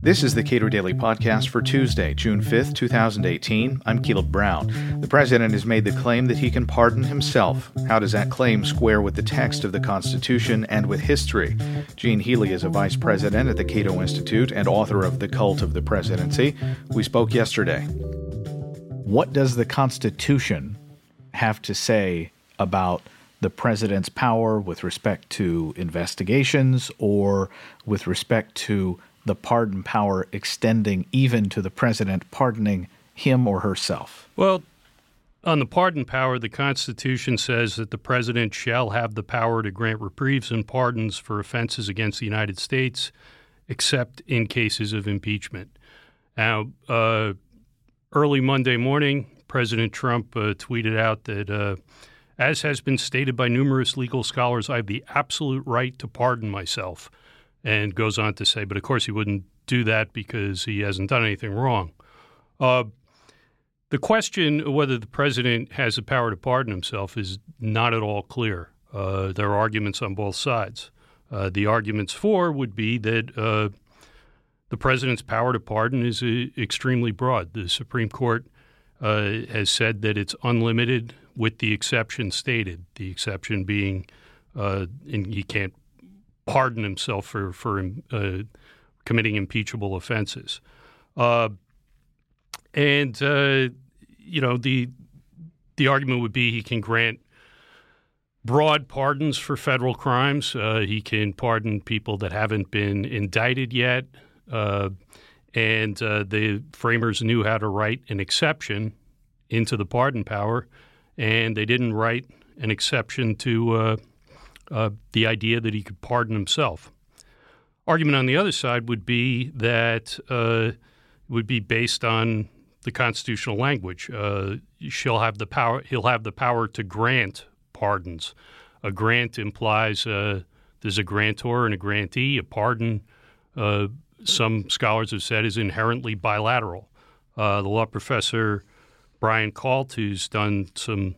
This is the Cato Daily Podcast for Tuesday, June 5th, 2018. I'm Caleb Brown. The president has made the claim that he can pardon himself. How does that claim square with the text of the Constitution and with history? Gene Healy is a vice president at the Cato Institute and author of The Cult of the Presidency. We spoke yesterday. What does the Constitution have to say about the president's power with respect to investigations or with respect to the pardon power extending even to the president pardoning him or herself? Well, on the pardon power, the Constitution says that the president shall have the power to grant reprieves and pardons for offenses against the United States, except in cases of impeachment. Now, uh, early Monday morning, President Trump uh, tweeted out that, uh, as has been stated by numerous legal scholars, I have the absolute right to pardon myself and goes on to say, but of course he wouldn't do that because he hasn't done anything wrong. Uh, the question whether the president has the power to pardon himself is not at all clear. Uh, there are arguments on both sides. Uh, the arguments for would be that uh, the president's power to pardon is uh, extremely broad. The Supreme Court uh, has said that it's unlimited, with the exception stated. The exception being, and he can't pardon himself for for uh, committing impeachable offenses. Uh, and uh, you know the the argument would be he can grant broad pardons for federal crimes. Uh, he can pardon people that haven't been indicted yet. Uh, and uh, the framers knew how to write an exception into the pardon power, and they didn't write an exception to uh, the idea that he could pardon himself. Argument on the other side would be that uh, would be based on the constitutional language. Uh, she'll have the power. He'll have the power to grant pardons. A grant implies uh, there's a grantor and a grantee. A pardon, uh, some scholars have said, is inherently bilateral. Uh, the law professor Brian Kalt, who's done some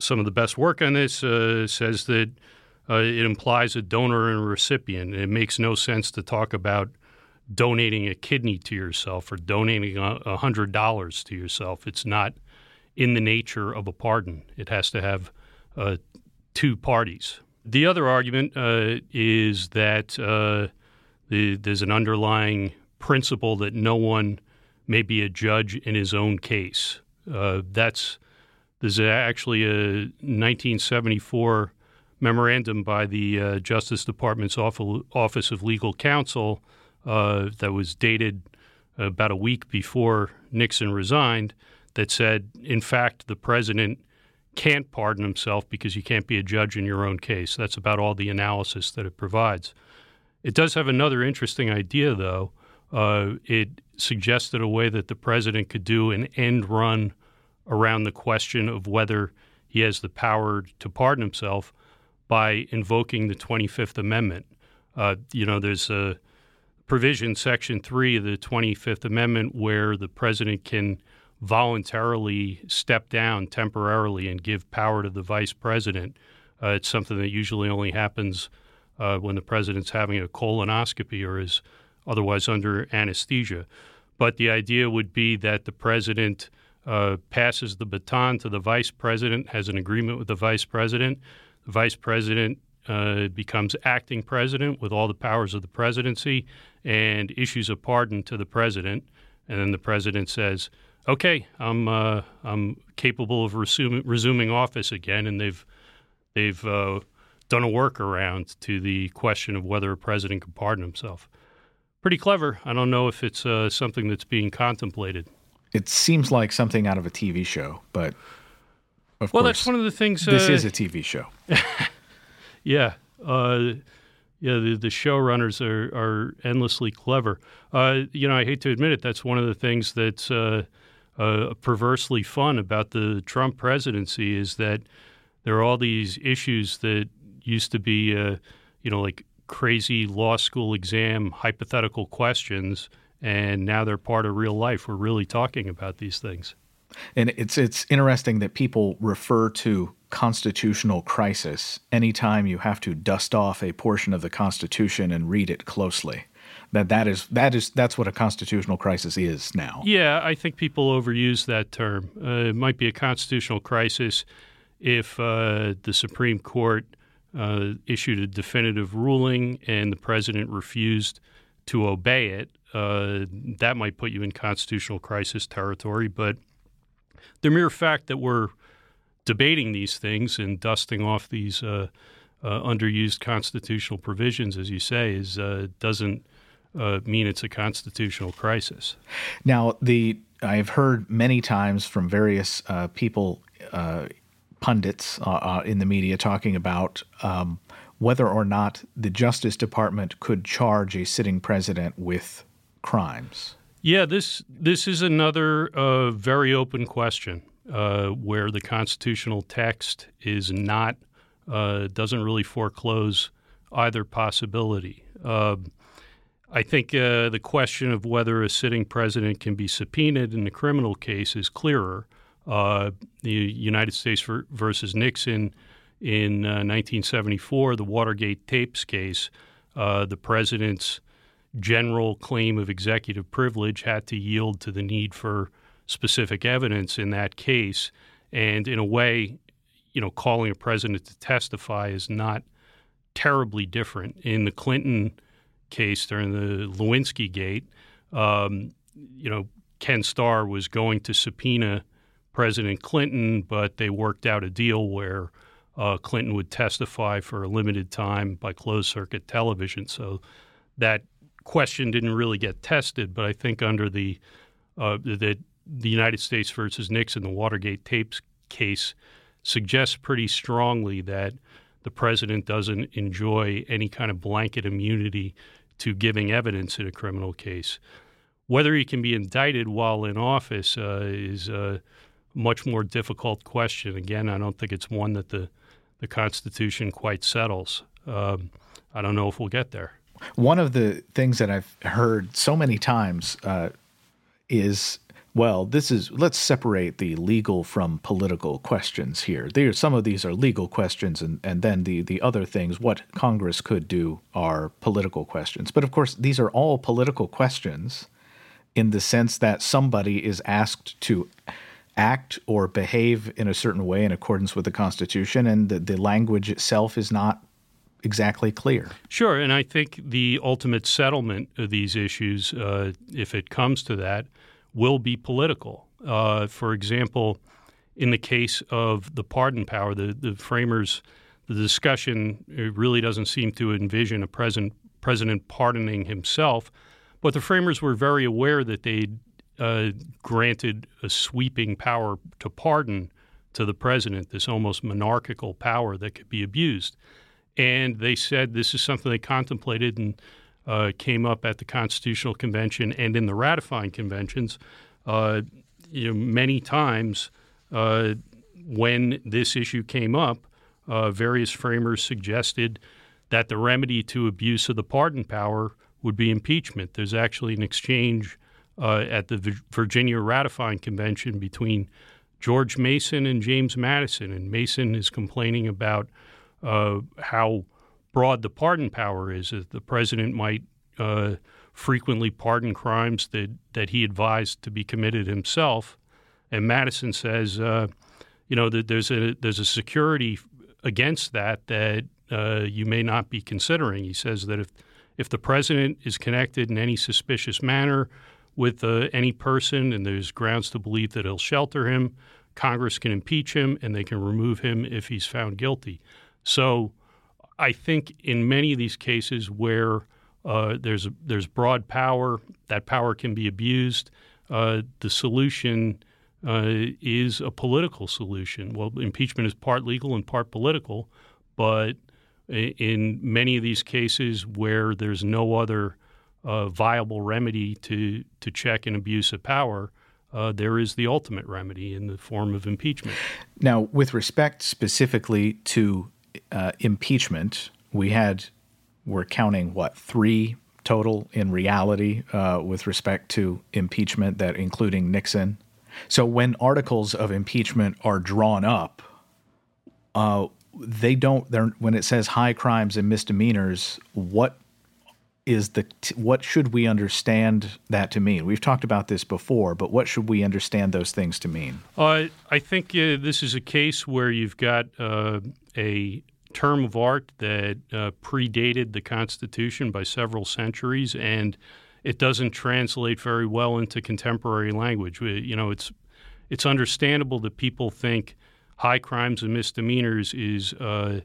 some of the best work on this, uh, says that uh, it implies a donor and a recipient. It makes no sense to talk about donating a kidney to yourself or donating a hundred dollars to yourself. It's not in the nature of a pardon. It has to have uh, two parties. The other argument uh, is that uh, the, there's an underlying principle that no one may be a judge in his own case. Uh, that's there's actually a 1974 memorandum by the uh, Justice Department's Office of Legal Counsel uh, that was dated about a week before Nixon resigned that said, in fact, the president can't pardon himself because you can't be a judge in your own case. That's about all the analysis that it provides. It does have another interesting idea, though. Uh, it suggested a way that the president could do an end run around the question of whether he has the power to pardon himself by invoking the 25th Amendment. Uh, you know, there's a provision, Section 3 of the 25th Amendment, where the president can voluntarily step down temporarily and give power to the vice president. Uh, it's something that usually only happens uh, when the president's having a colonoscopy or is otherwise under anesthesia. But the idea would be that the president uh, passes the baton to the vice president, has an agreement with the vice president, the vice president uh, becomes acting president with all the powers of the presidency and issues a pardon to the president. And then the president says, "Okay, I'm uh, I'm capable of resuming, resuming office again." And they've they've uh, done a workaround to the question of whether a president can pardon himself. Pretty clever. I don't know if it's uh, something that's being contemplated. It seems like something out of a TV show, but of well, course, that's one of the things. This uh, is a TV show. yeah, uh, yeah. The, the showrunners are are endlessly clever. Uh, you know, I hate to admit it. That's one of the things that's uh, uh, perversely fun about the Trump presidency is that there are all these issues that used to be, uh, you know, like crazy law school exam hypothetical questions, and now they're part of real life. We're really talking about these things. And it's it's interesting that people refer to constitutional crisis anytime you have to dust off a portion of the Constitution and read it closely. That that is that is that's what a constitutional crisis is now. Yeah, I think people overuse that term. Uh, it might be a constitutional crisis if uh, the Supreme Court uh, issued a definitive ruling and the president refused to obey it. Uh, that might put you in constitutional crisis territory, but the mere fact that we're debating these things and dusting off these uh, uh, underused constitutional provisions, as you say, is uh, doesn't uh, mean it's a constitutional crisis. Now, the I've heard many times from various people, uh, pundits in the media, talking about. Um, whether or not the Justice Department could charge a sitting president with crimes. Yeah, this this is another uh, very open question uh, where the constitutional text is not uh, doesn't really foreclose either possibility. Um, I think uh, the question of whether a sitting president can be subpoenaed in a criminal case is clearer. Uh, the United States versus Nixon in 1974, uh, the Watergate tapes case, the president's general claim of executive privilege had to yield to the need for specific evidence in that case. And in a way, you know, calling a president to testify is not terribly different. In the Clinton case during the Lewinsky Gate, um, you know, Ken Starr was going to subpoena President Clinton, but they worked out a deal where uh, Clinton would testify for a limited time by closed circuit television. So that question didn't really get tested, but I think under the uh, the, the United States versus Nixon, the Watergate tapes case suggests pretty strongly that the president doesn't enjoy any kind of blanket immunity to giving evidence in a criminal case. Whether he can be indicted while in office uh, is a much more difficult question. Again, I don't think it's one that the the Constitution quite settles. Um, I don't know if we'll get there. One of the things that I've heard so many times uh, is well, this is let's separate the legal from political questions here. There, some of these are legal questions, and, and then the, the other things, what Congress could do, are political questions. But of course, these are all political questions in the sense that somebody is asked to act or behave in a certain way in accordance with the Constitution, and the, the language itself is not exactly clear. Sure, and I think the ultimate settlement of these issues, uh, if it comes to that, will be political. Uh, for example, in the case of the pardon power, the, the framers, the discussion really doesn't seem to envision a president, president pardoning himself, but the framers were very aware that they'd uh, granted a sweeping power to pardon to the president, this almost monarchical power that could be abused. And they said this is something they contemplated and uh, came up at the Constitutional Convention and in the ratifying conventions. Uh, you know, many times uh, when this issue came up, uh, various framers suggested that the remedy to abuse of the pardon power would be impeachment. There's actually an exchange uh, at the Virginia ratifying convention between George Mason and James Madison, and Mason is complaining about uh, how broad the pardon power is. That the president might uh, frequently pardon crimes that, that he advised to be committed himself. And Madison says, uh, you know, that there's a there's a security against that that uh, you may not be considering. He says that if if the president is connected in any suspicious manner with uh, any person and there's grounds to believe that he'll shelter him, Congress can impeach him and they can remove him if he's found guilty. So I think in many of these cases where uh, there's there's broad power, that power can be abused. Uh, the solution uh, is a political solution. Well, impeachment is part legal and part political, but in many of these cases where there's no other uh, viable remedy to to check an abuse of power, uh, there is the ultimate remedy in the form of impeachment. Now, with respect specifically to uh, impeachment, we had we're counting what three total in reality uh, with respect to impeachment, that including Nixon. So when articles of impeachment are drawn up, uh, they don't. They're when it says high crimes and misdemeanors. What is the what should we understand that to mean? We've talked about this before, but what should we understand those things to mean? Uh, I think uh, this is a case where you've got uh, a term of art that uh, predated the Constitution by several centuries, and it doesn't translate very well into contemporary language. You know, it's it's understandable that people think high crimes and misdemeanors is uh,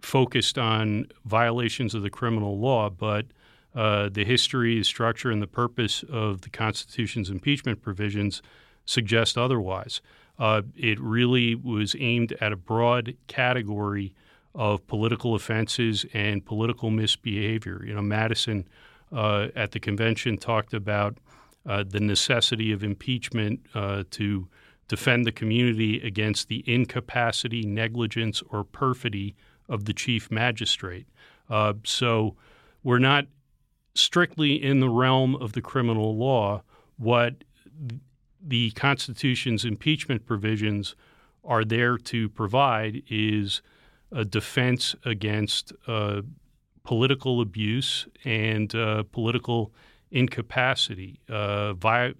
focused on violations of the criminal law, but uh, the history, the structure, and the purpose of the Constitution's impeachment provisions suggest otherwise. Uh, it really was aimed at a broad category of political offenses and political misbehavior. You know, Madison uh, at the convention talked about uh, the necessity of impeachment uh, to defend the community against the incapacity, negligence, or perfidy of the chief magistrate. Uh, so we're not strictly in the realm of the criminal law. What the Constitution's impeachment provisions are there to provide is a defense against uh, political abuse and uh, political incapacity, uh, vi-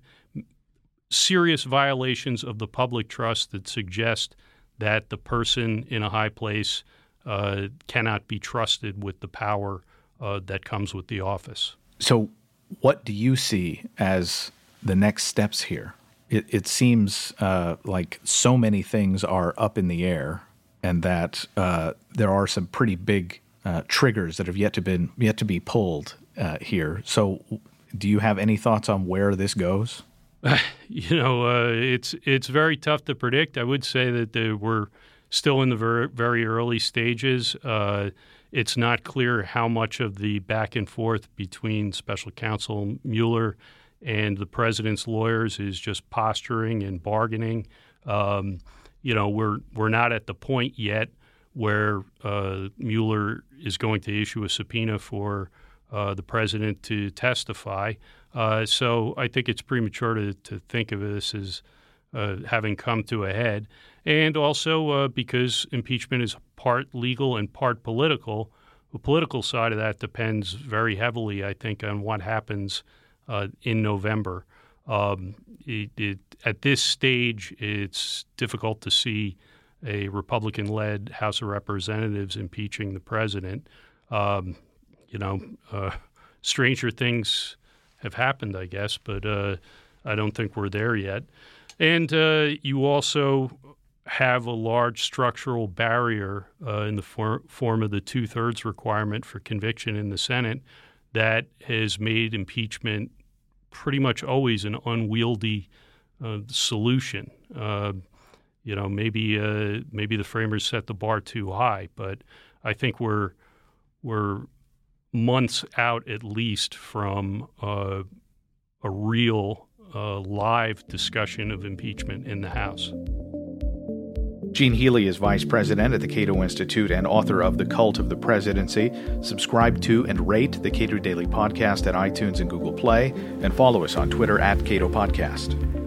serious violations of the public trust that suggest that the person in a high place uh, cannot be trusted with the power uh, that comes with the office. So, what do you see as the next steps here? It, it seems uh, like so many things are up in the air, and that uh, there are some pretty big uh, triggers that have yet to been yet to be pulled uh, here. So, do you have any thoughts on where this goes? you know, uh, it's it's very tough to predict. I would say that we're still in the very, very early stages. It's not clear how much of the back and forth between special counsel Mueller and the president's lawyers is just posturing and bargaining. Um, you know, we're we're not at the point yet where uh, Mueller is going to issue a subpoena for uh, the president to testify. Uh, so I think it's premature to, to think of this as uh, having come to a head. And also uh, because impeachment is part legal and part political, the political side of that depends very heavily, I think, on what happens uh, in November. Um, it, it, at this stage, it's difficult to see a Republican led House of Representatives impeaching the president. Um, you know, uh, stranger things have happened, I guess, but uh, I don't think we're there yet. And uh, you also have a large structural barrier uh, in the for- form of the two thirds requirement for conviction in the Senate that has made impeachment pretty much always an unwieldy uh, solution. Uh, you know, maybe uh, maybe the framers set the bar too high, but I think we're we're months out at least from uh, a real uh, live discussion of impeachment in the House. Gene Healy is vice president at the Cato Institute and author of The Cult of the Presidency. Subscribe to and rate the Cato Daily Podcast at iTunes and Google Play, and follow us on Twitter at Cato Podcast.